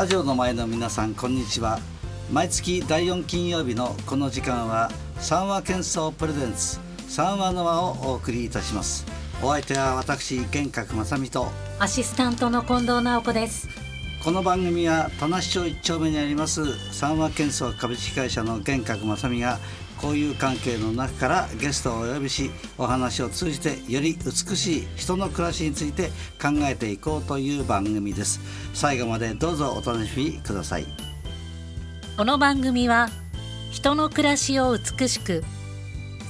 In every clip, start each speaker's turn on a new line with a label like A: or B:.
A: ラジオの前の皆さんこんにちは。毎月第4金曜日のこの時間は三話喧騒プレゼンツ三話の輪をお送りいたします。お相手は私玄格正美と
B: アシスタントの近藤直子です。
A: この番組は田無町一丁目にあります三和建装株式会社の玄格正美が交友関係の中からゲストをお呼びしお話を通じてより美しい人の暮らしについて考えていこうという番組です。最後までどうぞお楽しみください。
B: この番組は人の暮らしを美しく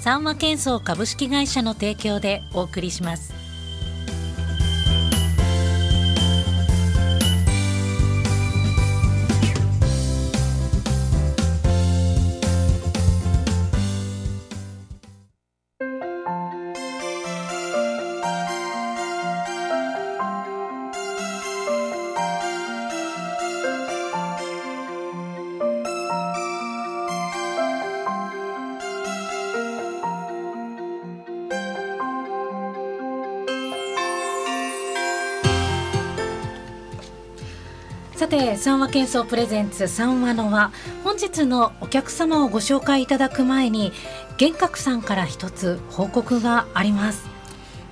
B: 三和建装株式会社の提供でお送りします。さて三和建装プレゼンツ三和の輪。本日のお客様をご紹介いただく前に玄格さんから一つ報告があります。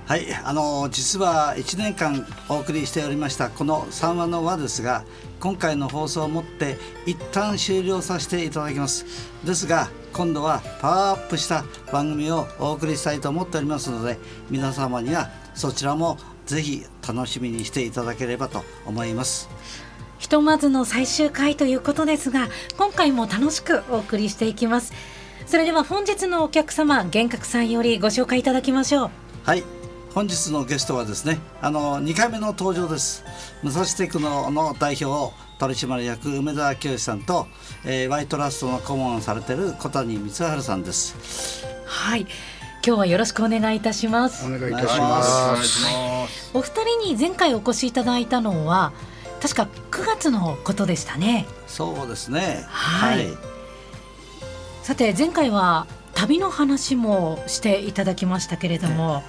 A: はいあの実は1年間お送りしておりましたこの三話の輪ですが今回の放送をもって一旦終了させていただきます。ですが今度はパワーアップした番組をお送りしたいと思っておりますので皆様にはそちらもぜひ楽しみにしていただければと思います。
B: ひとまずの最終回ということですが今回も楽しくお送りしていきます。それでは本日のお客様玄格さんよりご紹介いただきましょう。
A: はい。本日のゲストはですねあの2回目の登場です。武蔵テクノの代表取締役梅沢清さんと、えー、ワイトラストの顧問をされている小谷光晴さんです。
B: はい。今日はよろしくお願いいたします。
C: お願いいたします。
B: お二人に前回お越しいただいたのは確か9月のことでしたね。
A: そうですね。
B: はい、はい、さて前回は旅の話もしていただきましたけれども、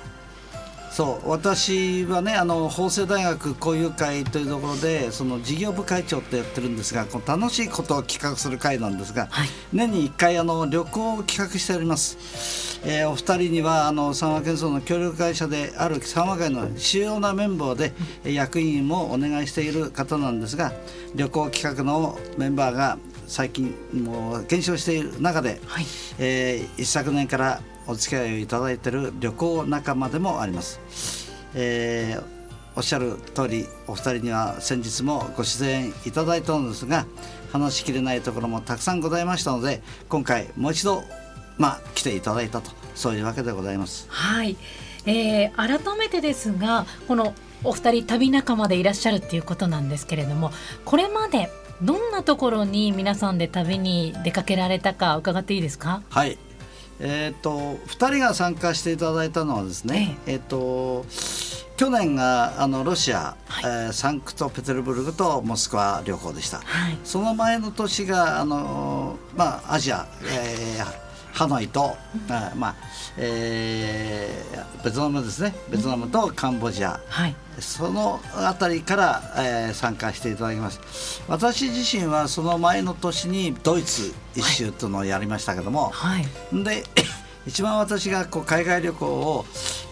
A: そう私はねあの法政大学交友会というところでその事業部会長ってやってるんですがこの楽しいことを企画する会なんですが、はい、年に1回あの旅行を企画しております、えー、お二人にはあの三和建装の協力会社である三和会の主要なメンバーで、うん、役員もお願いしている方なんですが旅行企画のメンバーが最近もう減少している中で、はい、えー、一昨年からお付き合いをいただいている旅行仲間でもあります。えー、おっしゃる通りお二人には先日もご出演いただいたのですが話しきれないところもたくさんございましたので今回もう一度まあ来ていただいたとそういうわけでございます。
B: はい、えー、改めてですがこのお二人旅仲間でいらっしゃるっていうことなんですけれどもこれまでどんなところに皆さんで旅に出かけられたか伺っていいですか？
A: はいえーと、2人が参加していただいたのはですね、ええ。ーと去年があのロシア、はい、えー、サンクトペテルブルクとモスクワ旅行でした、はい、その前の年があの、まあ、アジア、えー、ハノイと、うん、まあえー、ベトナムですね。ベトナムとカンボジア、うんはい、その辺りから、えー、参加していただきます。私自身はその前の年にドイツ一周というのをやりましたけども、はい、で一番私がこう海外旅行を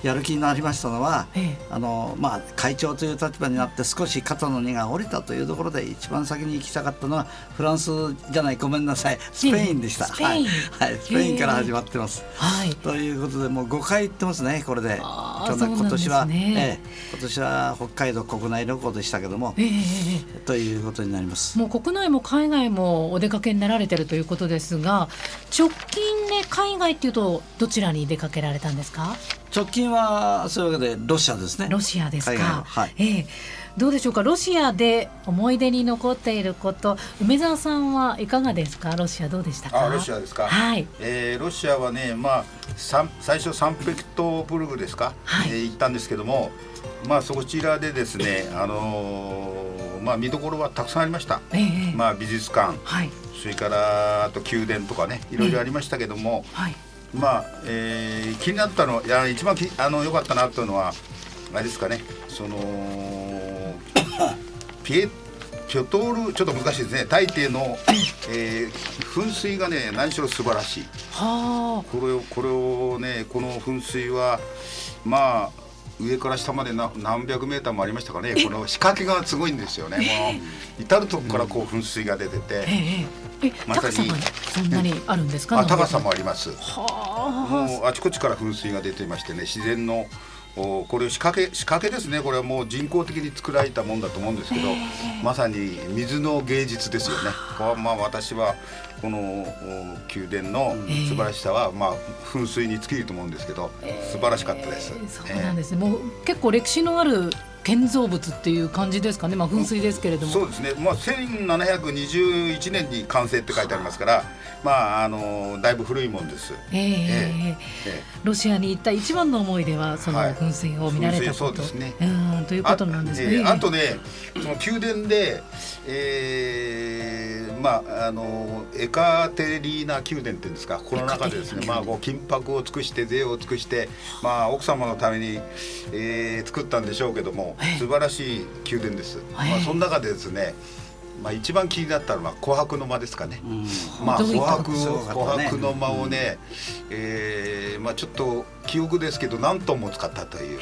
A: やる気になりましたのは、ええ、あのまあ、会長という立場になって少し肩の荷が下りたというところで一番先に行きたかったのはフランスじゃないごめんなさいスペインでした、はい、はい、スペインから始まってます。はい、ということでもう5回行ってますねこれで。去年、今年は、ね、ええ、今年は北海道国内旅行でしたけども、ええ、ということになります。
B: もう国内も海外もお出かけになられてるということですが直近で海外っていうとどちらに出かけられたんですか？
A: 直近はそういうわけでロシアですね。
B: ロシアですか、はい、えー、どうでしょうか？ロシアで思い出に残っていること。梅沢さんはいかがですか？ロシアどうでしたか？
C: あロシアですか？
B: はい、
C: えー、ロシアはねまあ最初サンペクトブルグですか、はい、えー、行ったんですけどもまあそちらでですねあのー、まあ見どころはたくさんありました、えー、まあ美術館、はい、それからあと宮殿とかねいろいろありましたけども、えーはいまあ、えー、気になったのいや一番きあの良かったなというのはあれですかねその ピエキョトールちょっと難しいですね。大抵の、えー、噴水がね何しろ素晴らしい。はこれをこれをねこの噴水はまあ上から下まで何百メーターもありましたかね。この仕掛けがすごいんですよね、もう 至る所からこう噴水が出てて、
B: えまさに。そんなにあるんですか、
C: あ高さもあります。もうあちこちから噴水が出ていましてね自然のこれ仕掛け仕掛けですね。これはもう人工的に作られたもんだと思うんですけど、まさに水の芸術ですよね。これはまあ私はこの宮殿の素晴らしさは、まあ噴水に尽きると思うんですけど、素晴らしかったです。
B: そうなんですね。もう結構歴史のある建造物っていう感じですかね、まあ、噴水ですけれども、
C: そうですね、まあ、1721年に完成って書いてありますから、まあ、あのだいぶ古いもんです、えー、え
B: ー、ロシアに行った一番の思い出はその噴水を見られたこと、はい、そうですね。うんということなんですね。
C: あ,、とねその宮殿で、えー、まああのエカテリーナ宮殿っていうんですか。この中でですね、まあ、こう金箔を尽くして税を尽くして、まあ、奥様のために、えー、作ったんでしょうけども素晴らしい宮殿です。まあ、その中でですねまあ、一番気になったのは琥珀の間ですかね。うん、まあ琥珀琥珀の間をね、えー、まあちょっと記憶ですけど何トンも使ったという、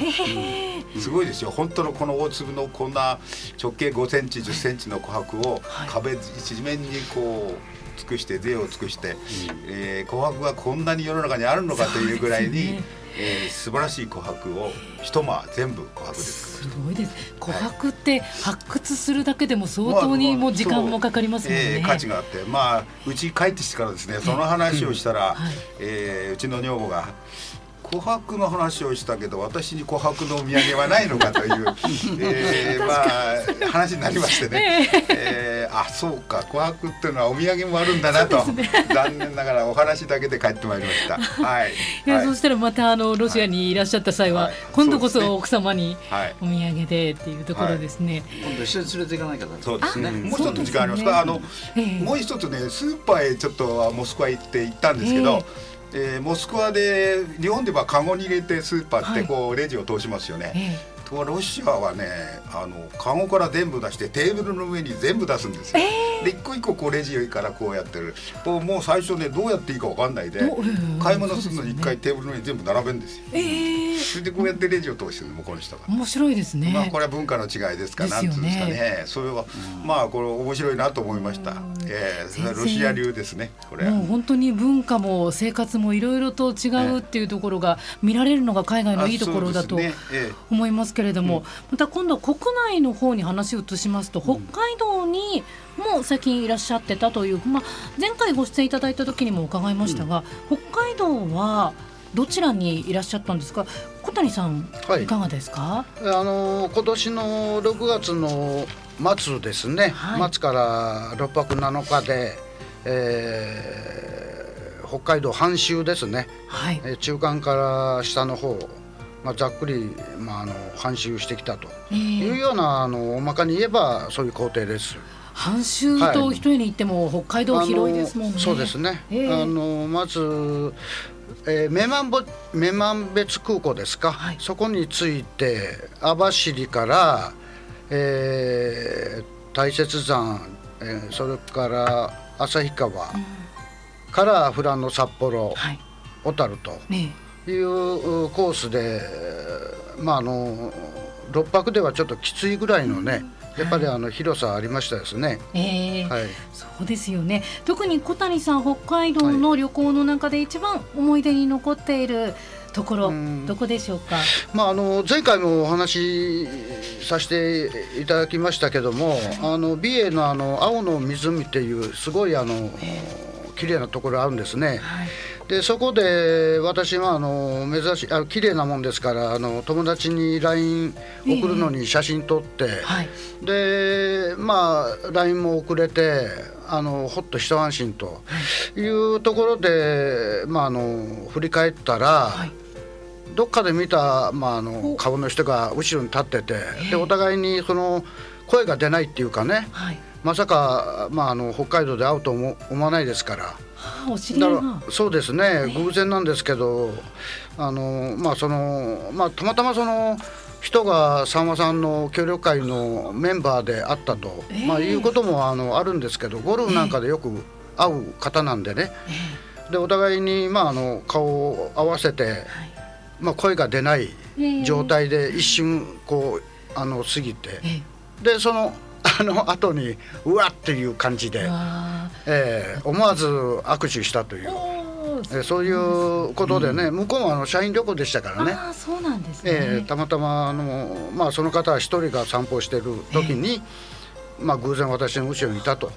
C: うん、すごいですよ。本当のこの大粒のこんな直径5センチ10センチの琥珀を壁一面にこう尽くして税を尽くして、うん、えー、琥珀がこんなに世の中にあるのかというぐらいに。えー、素晴らしい琥珀を一間全部琥珀です。
B: すごいです。琥珀って発掘するだけでも相当にもう時間もかかりますもんね、
C: えー、価値があって。まあうち帰ってきてからですねその話をしたら、うんはい、えー、うちの女房が琥珀の話をしたけど私に琥珀のお土産はないのかという、えー、まあ話になりましてね、えー、あそうか。琥珀っていうのはお土産もあるんだなと、ね、残念ながらお話だけで帰ってまいりました。はい。
B: いや、はい、そしたらまたあのロシアにいらっしゃった際は、はい、今度こそ奥様にお土産でっていうところですね。
A: 今度一緒に連れていかないか
C: そうですね。もう一つ時間あります。か。あの、えー、もう一つねスーパーへちょっとモスクワ行って行ったんですけど。えーえー、モスクワで日本ではカゴに入れてスーパーってこうレジを通しますよね。はいとロシアはねあのカゴから全部出してテーブルの上に全部出すんですよ。えー、で一個一個こうレジからこうやってるもうもう最初ねどうやっていいか分かんないで、買い物するのに一回テーブルの上に全部並べるんですよ。えー、それでこうやってレジを通してるの向こうの人が。
B: 面白いですね。
C: まあこれは文化の違いですか、ね、なんつうんですかね。それはまあこれ面白いなと思いました。えー、ロシア流ですねこれ。
B: もう本当に文化も生活もいろいろと違うっていうところが見られるのが海外のいいところだと思いますけれども。また今度国内の方に話を移しますと、北海道にも最近いらっしゃってたという、まあ、前回ご出演いただいた時にも伺いましたが、うん、北海道はどちらにいらっしゃったんですか？小谷さん、はい、いかがですか？
D: あの今年の6月の末ですね、はい、末から6泊7日で、えー、北海道半州ですね、はい、え中間から下の方まあ、ざっくり、まあ、あの半周してきたというような、えー、あの大まかに言えばそういう工程です。
B: 半周と一重に言っても、北海道広いですもんね。
D: そうですね。えー、あのまず、えー、女満女満別空港ですか、はい、そこについて網走から、えー、大雪山、えー、それから旭川から富良野札幌、はい、小樽と。ねいうコースで、まあ、あの6泊ではちょっときついぐらいのね、やっぱりあの広さありましたですね。
B: えー、はい、そうですよね。特に小谷さん北海道の旅行の中で一番思い出に残っているところ、どこでしょうか？
D: まああの前回もお話しさせていただきましたけども、あの美瑛のあの青の湖っていうすごいあの綺麗なところあるんですね。はいでそこで私はあの珍しいあ綺麗なもんですからあの友達に LINE 送るのに写真撮って、えーはい、でまあ LINE も送れてあのほっと一安心とい。うところで、まあ、あの振り返ったら、はい、どっかで見た、まあ、あの顔の人が後ろに立ってて、でお互いにその声が出ないっていうかね、はい、まさか、まあ、あの北海道で会うと思わないですから。
B: お知り合いが。
D: そうですね。偶然なんですけどあのまあそのまあたまたまその一人がさんまさんの協力会のメンバーであったと、えー、まあ、いうこともあのあるんですけどゴルフなんかでよく会う方なんでね、えー、でお互いに、まあ、あの顔を合わせて、はい、まあ、声が出ない状態で一瞬こうあの過ぎて、えー、でそのあの後にうわっていう感じで、えー、思わず握手したという。えそういうことでね、うん、向こうもあの社員旅行でしたからね。
B: あそうなんですね、
D: えー、たまたまあの、まあ、その方は一人が散歩してる時に、えー、まあ、偶然私の後ろにいたと。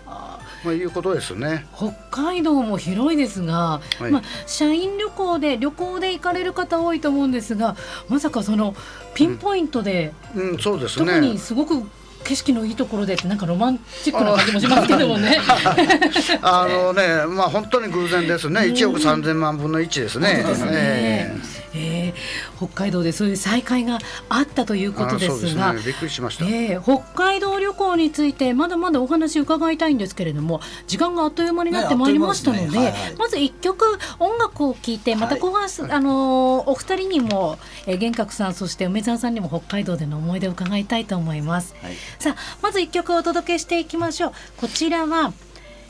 D: まあ、いうことですね。
B: 北海道も広いですが、はい、まあ、社員旅行で旅行で行かれる方多いと思うんですがまさかそのピンポイントで、
D: うん、うん、そうですね。
B: 特にすごく景色のいいところでってなんかロマンチックな感じもしますけどもね。
D: あのね、まあ本当に偶然ですね。1億3000万分の1ですね。すね。
B: えーえー、北海道でそういう再会があったということですが、
D: ね、びっくりしました、
B: えー、北海道旅行についてまだまだお話伺いたいんですけれども時間があっという間になってまいりましたので、ね。はいはい、まず一曲音楽を聴いてまた後半、はい、あのー、お二人にも、えー、玄格さんそして梅沢さんにも北海道での思い出を伺いたいと思います、はい、さあまず一曲お届けしていきましょう。こちらは、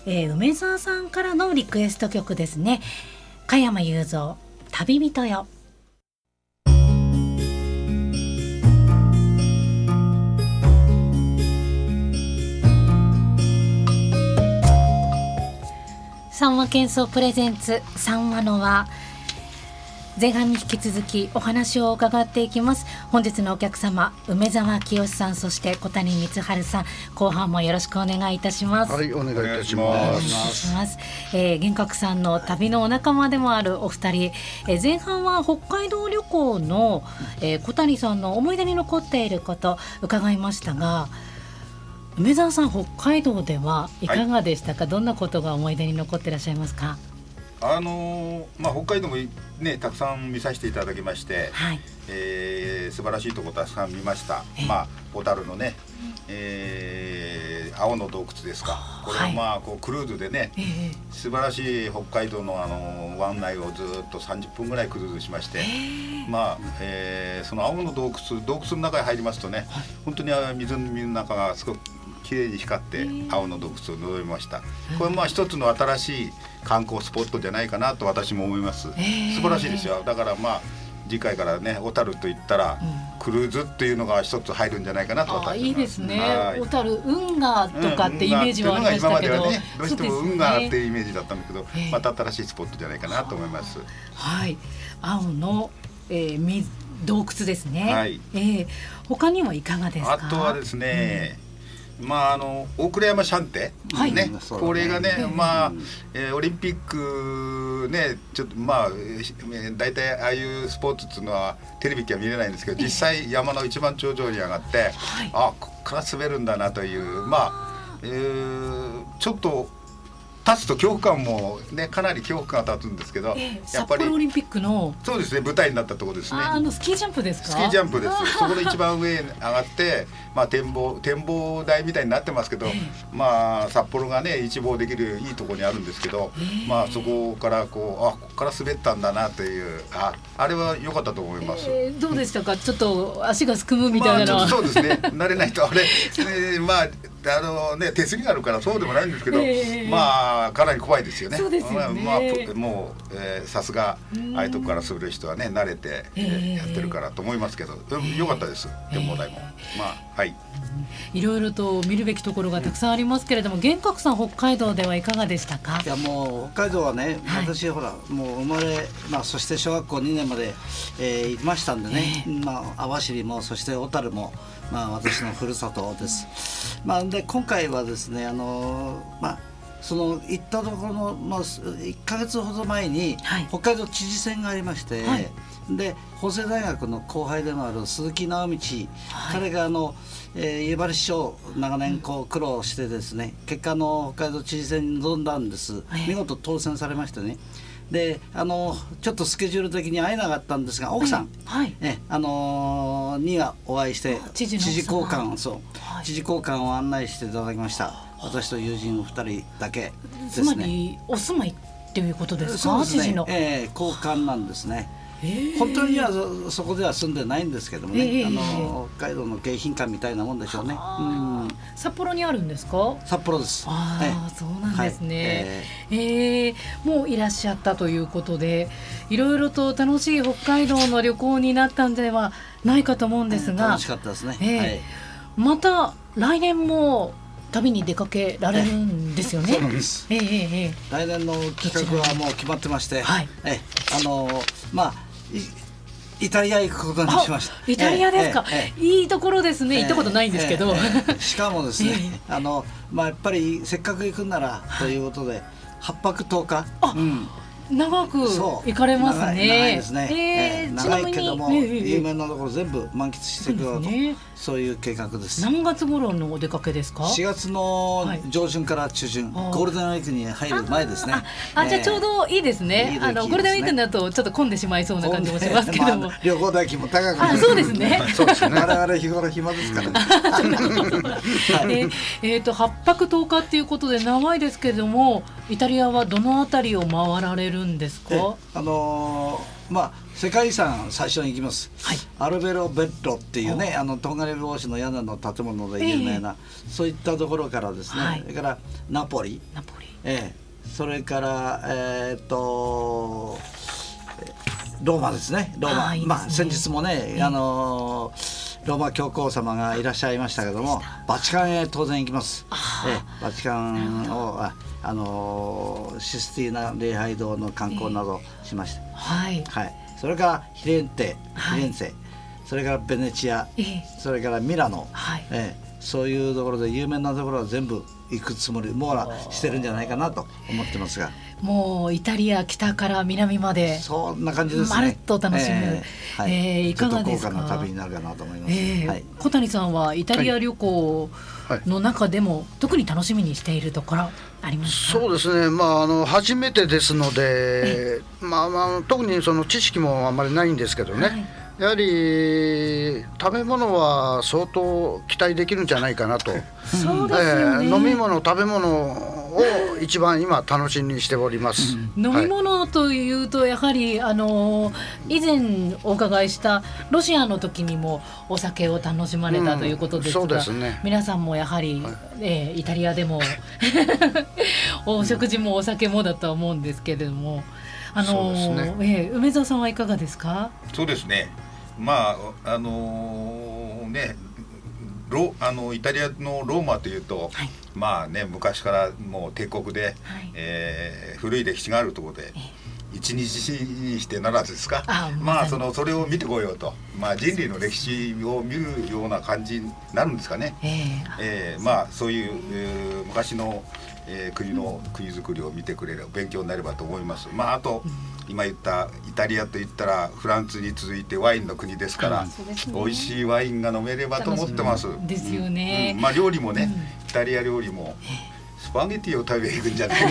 B: えー、梅沢さんからのリクエスト曲ですね。加山雄三旅人よ。三話喧騒プレゼンツ三話の輪。前半に引き続きお話を伺っていきます。本日のお客様梅沢清さんそして小谷光晴さん。後半もよろしくお願いいたします。
D: はいお願いいたします。
B: します。えー、玄格さんの旅のお仲間でもあるお二人、えー、前半は北海道旅行の、えー、小谷さんの思い出に残っていること伺いましたが梅沢さん北海道ではいかがでしたか、はい、どんなことが思い出に残ってらっしゃいますか？
C: あのー、まあ、北海道もねたくさん見させていただきまして、はい、えー、素晴らしいところたくさん見ました、まあ小樽のね、えー、青の洞窟ですか。これはまあこうクルーズでね、はい、素晴らしい北海道のあの湾内をずっと30分ぐらいクルーズしまして、まあ、えー、その青の洞窟洞窟の中に入りますとね、はい、本当に湖の中がすごく綺麗に光って青の洞窟を覗みました。これまあ一つの新しい観光スポットじゃないかなと私も思います。素晴らしいですよ。だからまあ次回からね小樽と言ったら、クルーズっていうのが一つ入るんじゃないかなと私
B: いいですね。小樽運河とかってイメージはありましたけど、うん、
C: ね、どうしても運河っていうイメージだったんだけど、ね、また新しいスポットじゃないかなと思います。
B: はい。青の、えー、洞窟ですね、はい。えー、他にはいかがですか？
C: あとはですね、うんまああの大倉山シャンテ、はい、ね、これがね、まあ、えー、オリンピックねちょっとまあ大体ああいうスポーツっていうのはテレビ機は見れないんですけど実際山の一番頂上に上がって、はい、あこっから滑るんだなというまあ、えー、ちょっと立つと恐怖感もねかなり恐怖感が立つんですけど、
B: えー、やっぱりオリンピックの。
C: そうですね舞台になったところですね。
B: あのスキージャンプですか？
C: スキージャンプです。そこの一番上に上がってまあ展望展望台みたいになってますけど、えー、まあ札幌がね一望できるいいところにあるんですけど、えー、まあそこからこうあここから滑ったんだなというああれは良かったと思います、
B: えー、どうでしたか？ちょっと足がすくむみたいな、ま
C: あ、そうですね。慣れないとあれ、えー、まああのね手すりがあるからそうでもないんですけど、えー、まあかなり怖いですよね。
B: そうですよね。まあ
C: もう、えー、さすがああいうとこから滑る人はね慣れて、えー、やってるからと思いますけど、えー、よかったです展望台も、まあはい。
B: いろいろと見るべきところがたくさんありますけれども、玄格さん北海道ではいかがでしたか？
A: いやもう北海道はね、私、はい、ほらもう生まれまあそして小学校2年まで、えー、いましたんでね、えー、まあ網走もそして小樽も。まあ、私のふるさとです。まあ、で今回はですねあの、まあ、その行ったところの、まあ、1か月ほど前に、北海道知事選がありまして、はい、で法政大学の後輩でもある鈴木直道、はい、彼があの、えー、家原市長長年こう苦労してですね、結果の北海道知事選に臨んだんです、見事当選されましてね。であのちょっとスケジュール的に会えなかったんですが奥さん、はい、ねあのー、にはお会いして知事交換そう、はい、知事交換を案内していただきました。私と友人2人だけですね。
B: つまりお住まいっていうことですか？
A: そうですね、えー、交換なんですね本当にはそそこでは住んでないんですけどもね、あの北海道の迎賓館みたいなもんでしょうね、う
B: ん、札幌にあるんですか？
A: 札幌です。
B: ああ、そうなんですね、はい、ええ。ー、もういらっしゃったということでいろいろと楽しい北海道の旅行になったんではないかと思うんですが、
A: 楽しかったですね、
B: えー、はい、また来年も旅に出かけられるんですよね？
A: そうなんです。えー、えー、来年の企画はもう決まってまして、はい、え。あのまあイタリア行くことにしました。
B: イタリアですか？えええ、いいところですね。行ったことないんですけど。
A: しかもですね、あのまあやっぱりせっかく行くんならということで八泊十日。
B: うん。長く行かれますね。長
A: いですね。えー、長いけども、有名なところ全部満喫していくようと、そういう計画です。
B: 何月頃のお出かけですか
A: ？4月の上旬から中旬、ゴールデンウィークに入る前ですね。
B: あ、じゃあちょうどいいですね。あのゴールデンウィークになるとちょっと混んでしまいそうな感じもしますけども。
A: 旅行代金も高く
B: あ、そうですね。
A: そうですね。我々日頃暇ですから
B: ね。えっと八泊十日っていうことで長いですけれども、イタリアはどのあたりを回られるんですか？
A: あのー、まあ世界遺産最初に行きます、はい、アルベロベッロっていうねあのとんがり帽子の屋根の建物で有名な、えー、そういったところからですね、はい、それからナポリ。
B: ナポリ、
A: えー、それからえー、っとローマですね。ローマ、ね、まあ先日もね、えー、あのー、ローマ教皇様がいらっしゃいましたけどもバチカンへ当然行きます、えー、バチカンをあのシスティーナ礼拝堂の観光などしました、えー、
B: はい、
A: はい、それからヒレンテ、フィレンツェ、それからベネチア、えー、それからミラノ、はい。えー、そういうところで有名なところは全部行くつもり。網羅してるんじゃないかなと思ってますが。
B: もうイタリア北から南まで。
A: そんな感じですね。
B: まるっと楽しむ、えー、はい、えー、いかがですか？
A: 豪華な旅になるかなと思います、え
B: ー、はい、小谷さんはイタリア旅行の中でも、特に楽しみにしているところあります
D: そうですね。まああの初めてですのでまあまあ特にその知識もあんまりないんですけどね、はい。やはり食べ物は相当期待できるんじゃないかなと、
B: そうですね、
D: 飲み物食べ物を一番今楽しみにしております、
B: うん、飲み物というとやはりあの以前お伺いしたロシアの時にもお酒を楽しまれたということですが、うんすね、皆さんもやはり、はい、えー、イタリアでも お食事もお酒もだとは思うんですけれども。あのねえー、梅沢さんはいかがですか？
C: そうですね。まああのー、ねロあのイタリアのローマというと、はい、まあね昔からもう帝国で、はい、えー、古い歴史があるところで。一日にしてならずですか？まあそのそれを見てこようと、まあ、人類の歴史を見るような感じになるんですかね、えー、えー、まあそういう、えー、昔の、えー、国の国づくりを見てくれる勉強になればと思います。まあ、あと、今言ったイタリアといったらフランスに続いてワインの国ですから、美味しいワインが飲めればと思ってます。
B: ですよね。
C: うん、まあ料理もね、イタリア料理も。スパゲティを食べに行くんじゃないか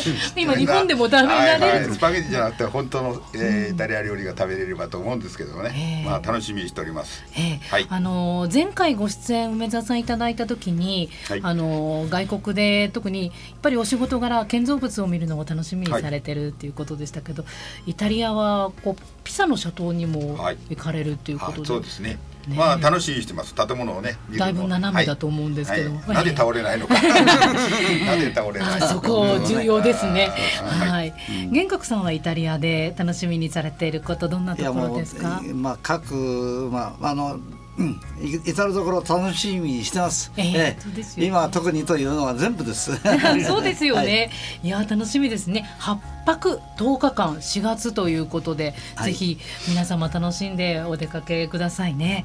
C: と。
B: 今日本でも食べられる、はいはい、
C: スパゲティじゃなくて本当の、えー、イタリア料理が食べれればと思うんですけどね、まあ楽しみにしております。
B: えー、はい、あの前回ご出演梅沢さんいただいた時に、はい、あの外国で特にやっぱりお仕事柄建造物を見るのを楽しみにされてるっていうことでしたけど、イタリアはこうピサの斜塔にも行かれるっていうことで、
C: そうですね。まあ楽しみにしてます。建物をね
B: だいぶ斜めだと思うんですけど、
C: はい。はい、なんで倒れないのか。なんで倒れない
B: そこ重要ですね。はい、玄格さんはイタリアで楽しみにされていることどんなところですか？
A: まあ各まああのうん、至る所楽しみにしてます。えー、えー、今特にというのは全部です。
B: そうですよね。はい、いや楽しみですね。八泊10日間4月ということで、はい、ぜひ皆様楽しんでお出かけくださいね。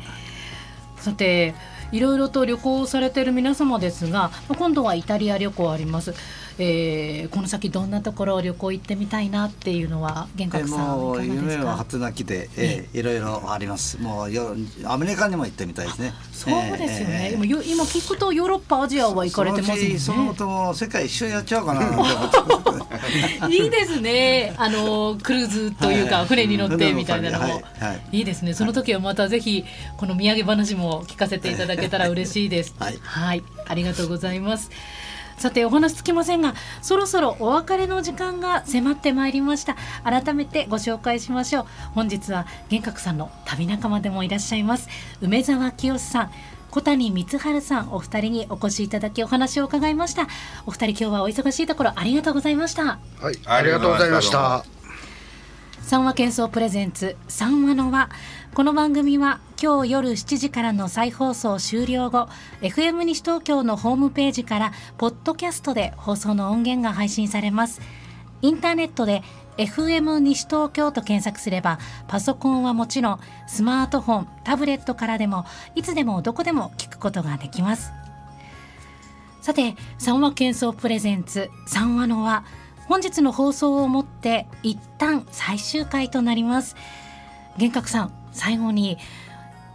B: さていろいろと旅行されている皆様ですが今度はイタリア旅行あります、えー、この先どんなところを旅行行ってみたいなっていうのは玄格さんも
A: う夢は果てなきで、えー、いろいろあります。もうよアメリカにも行ってみたいですね。
B: そうですよね、えー、今今聞くとヨーロッパアジアは行かれてますね。
A: そのとも世界一周やっちゃおうか
B: な いいですね。あのクルーズというか、はい、船に乗ってみたいなのも、はい。はい、いいですね。その時はまたぜひこの土産話も聞かせていただけたら嬉しいです。はい、はい、ありがとうございますさてお話つきませんがそろそろお別れの時間が迫ってまいりました。改めてご紹介しましょう。本日は玄格さんの旅仲間でもいらっしゃいます。梅沢清さん小谷光晴さんお二人にお越しいただきお話を伺いました。お二人今日はお忙しいところありがとうございました。
D: はいありがとうございました。
B: 三話喧騒プレゼンツ三話の輪。この番組は今日夜7時からの再放送終了後 FM 西東京のホームページからポッドキャストで放送の音源が配信されます。インターネットで FM 西東京と検索すればパソコンはもちろんスマートフォンタブレットからでもいつでもどこでも聞くことができます。さて三話喧騒プレゼンツ三話の輪。本日の放送をもって一旦最終回となります。玄格さん最後に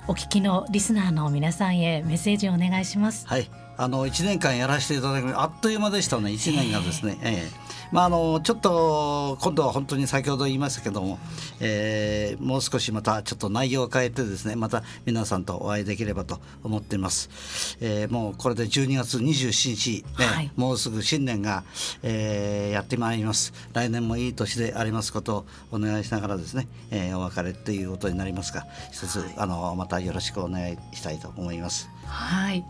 B: お聞きのリスナーの皆さんへメッセージをお願いします。
A: はい。あの1年間やらせていただくあっという間でしたね。1年がですね、ええまあ、あのちょっと今度は本当に先ほど言いましたけども、えー、もう少しまたちょっと内容を変えてですねまた皆さんとお会いできればと思っています、えー、もうこれで12月27日、ね、はい、もうすぐ新年が、えー、やってまいります。来年もいい年でありますことをお願いしながらですね、えー、お別れということになりますが一つ、あのまたよろしくお願いしたいと思います。
B: はい、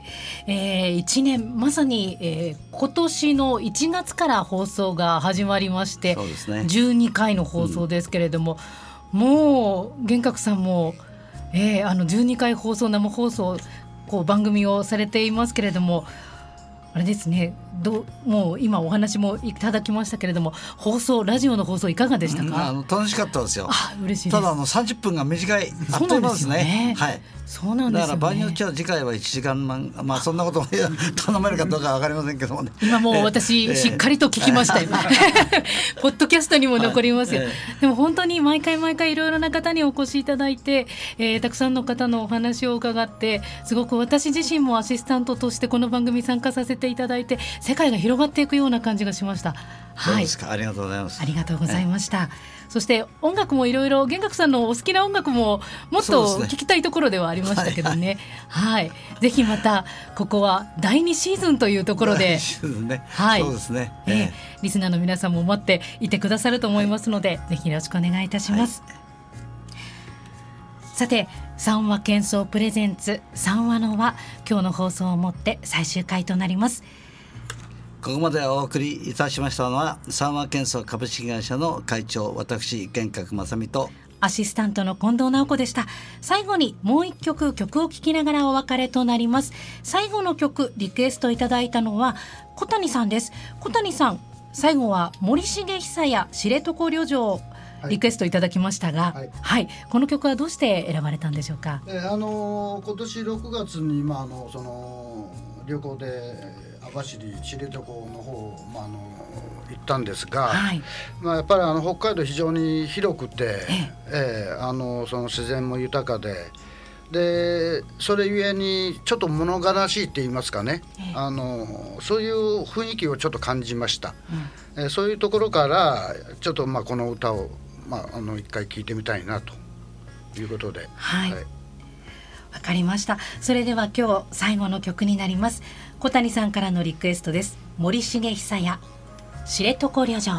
B: えー、1年まさに、えー、今年の1月から放送が始まりましてそうです、ね、12回の放送ですけれども、うん、もう玄格さんも、えー、あの12回放送生放送こう番組をされていますけれどもあれですね。どもう今お話もいただきましたけれども放送ラジオの放送いかがでしたか、うん、
A: あの楽しかったですよ。
B: あ嬉しい
A: ただあの30分が短いあっという間ですね、ね、はい。
B: そうなんです、ね、だから
A: 場合によっては次回は1時間ままあそんなことも 頼めるかどうかわかりませんけどもね。
B: 今もう私、しっかりと聞きましたよ、ポッドキャストにも残りますよ、はい。でも本当に毎回毎回いろいろな方にお越しいただいて、えー、たくさんの方のお話を伺ってすごく私自身もアシスタントとしてこの番組参加させていただいて世界が広がっていくような感じがしました。
A: はい、ありがとうございます。
B: ありがとうございました。そして音楽もいろいろ玄格さんのお好きな音楽ももっと聞きたいところではありましたけどね。はい、はい、ぜひまたここは第二シーズンというところで、
A: ね、はい、そうですね。え
B: ー、リスナーの皆さんも待っていてくださると思いますので、ぜひよろしくお願いいたします。はい、さて三話喧騒プレゼンツ三話の輪今日の放送をもって最終回となります。
A: ここまでお送りいたしましたのは三和建装株式会社の会長私玄格正美と
B: アシスタントの近藤直子でした。最後にもう一曲曲を聴きながらお別れとなります。最後の曲リクエストいただいたのは小谷さんです。小谷さん最後は森重久や知床旅情リクエストいただきましたが、はい、はい、この曲はどうして選ばれたんでしょうか？
D: えー、あのー、今年6月にまああのその旅行で網走知床の方、まあ、あの行ったんですが、はい、まあ、やっぱりあの北海道非常に広くて、ええ。ー、あのその自然も豊かで。でそれゆえにちょっと物悲しいって言いますかね、えあのそういう雰囲気をちょっと感じました、うん、えそういうところからちょっとまあこの歌を、まあ、あの一回聴いてみたいなということで。
B: はい、はい。わかりました。それでは今日最後の曲になります。小谷さんからのリクエストです。森重久也知床旅情